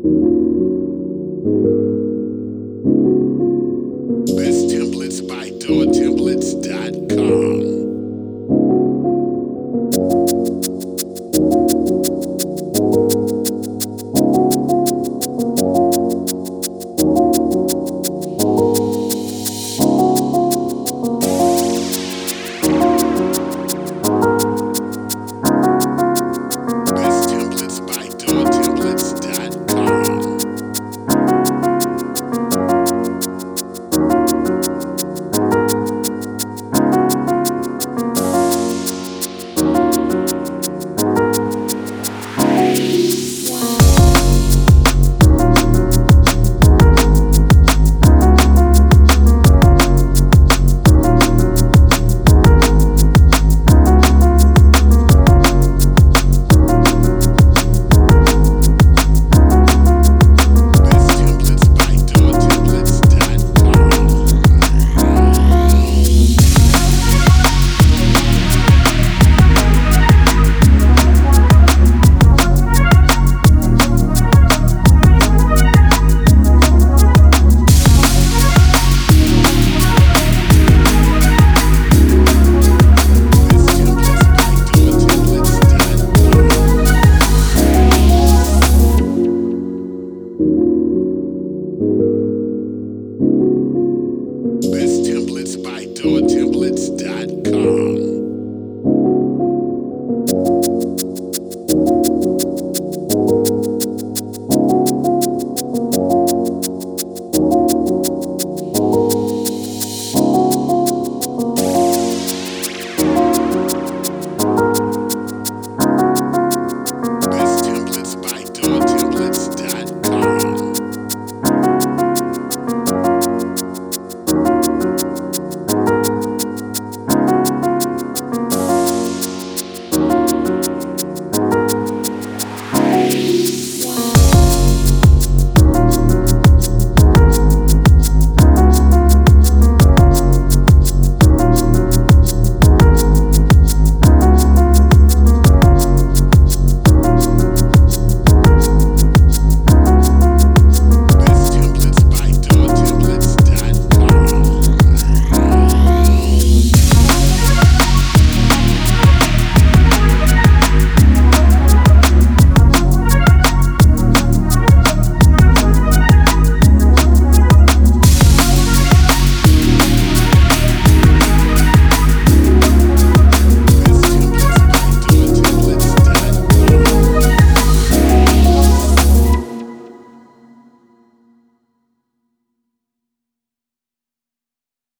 Best templates by doortemplates.com. DoorTemplates.com.